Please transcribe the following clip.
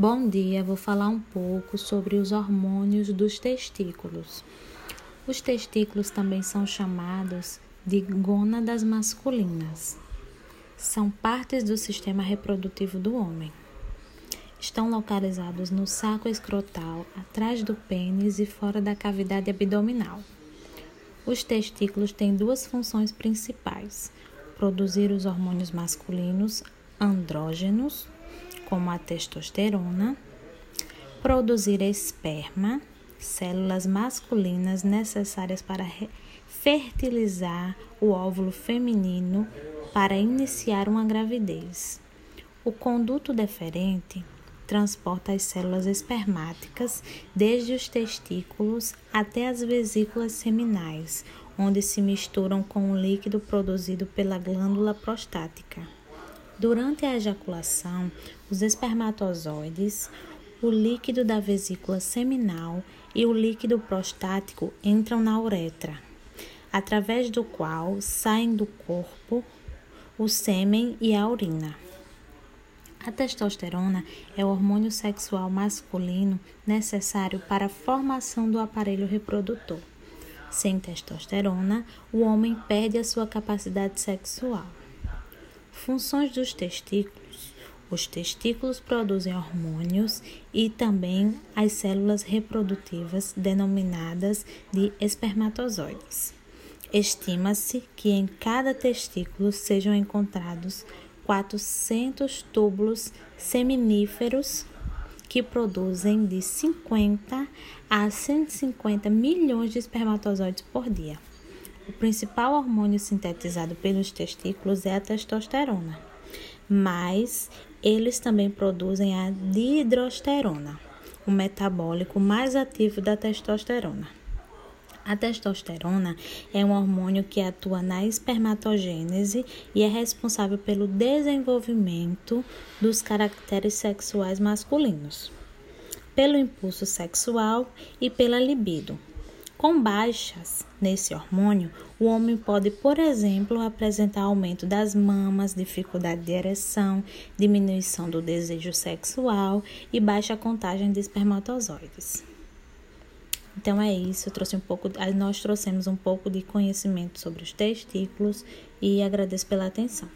Bom dia, vou falar um pouco sobre os hormônios dos testículos. Os testículos também são chamados de gônadas masculinas. São partes do sistema reprodutivo do homem. Estão localizados no saco escrotal, atrás do pênis e fora da cavidade abdominal. Os testículos têm duas funções principais: produzir os hormônios masculinos andrógenos como a testosterona, produzir esperma, células masculinas necessárias para fertilizar o óvulo feminino para iniciar uma gravidez. O conduto deferente transporta as células espermáticas desde os testículos até as vesículas seminais, onde se misturam com o líquido produzido pela glândula prostática. Durante a ejaculação, os espermatozoides, o líquido da vesícula seminal e o líquido prostático entram na uretra, através do qual saem do corpo o sêmen e a urina. A testosterona é o hormônio sexual masculino necessário para a formação do aparelho reprodutor. Sem testosterona, o homem perde a sua capacidade sexual. Funções dos testículos: os testículos produzem hormônios e também as células reprodutivas denominadas de espermatozoides. Estima-se que em cada testículo sejam encontrados 400 túbulos seminíferos que produzem de 50 a 150 milhões de espermatozoides por dia. O principal hormônio sintetizado pelos testículos é a testosterona, mas eles também produzem a dihidrosterona, o metabólico mais ativo da testosterona. A testosterona é um hormônio que atua na espermatogênese e é responsável pelo desenvolvimento dos caracteres sexuais masculinos, pelo impulso sexual e pela libido. Com baixas nesse hormônio, o homem pode, por exemplo, apresentar aumento das mamas, dificuldade de ereção, diminuição do desejo sexual e baixa contagem de espermatozoides. Então é isso, eu trouxe um pouco, nós trouxemos um pouco de conhecimento sobre os testículos e agradeço pela atenção.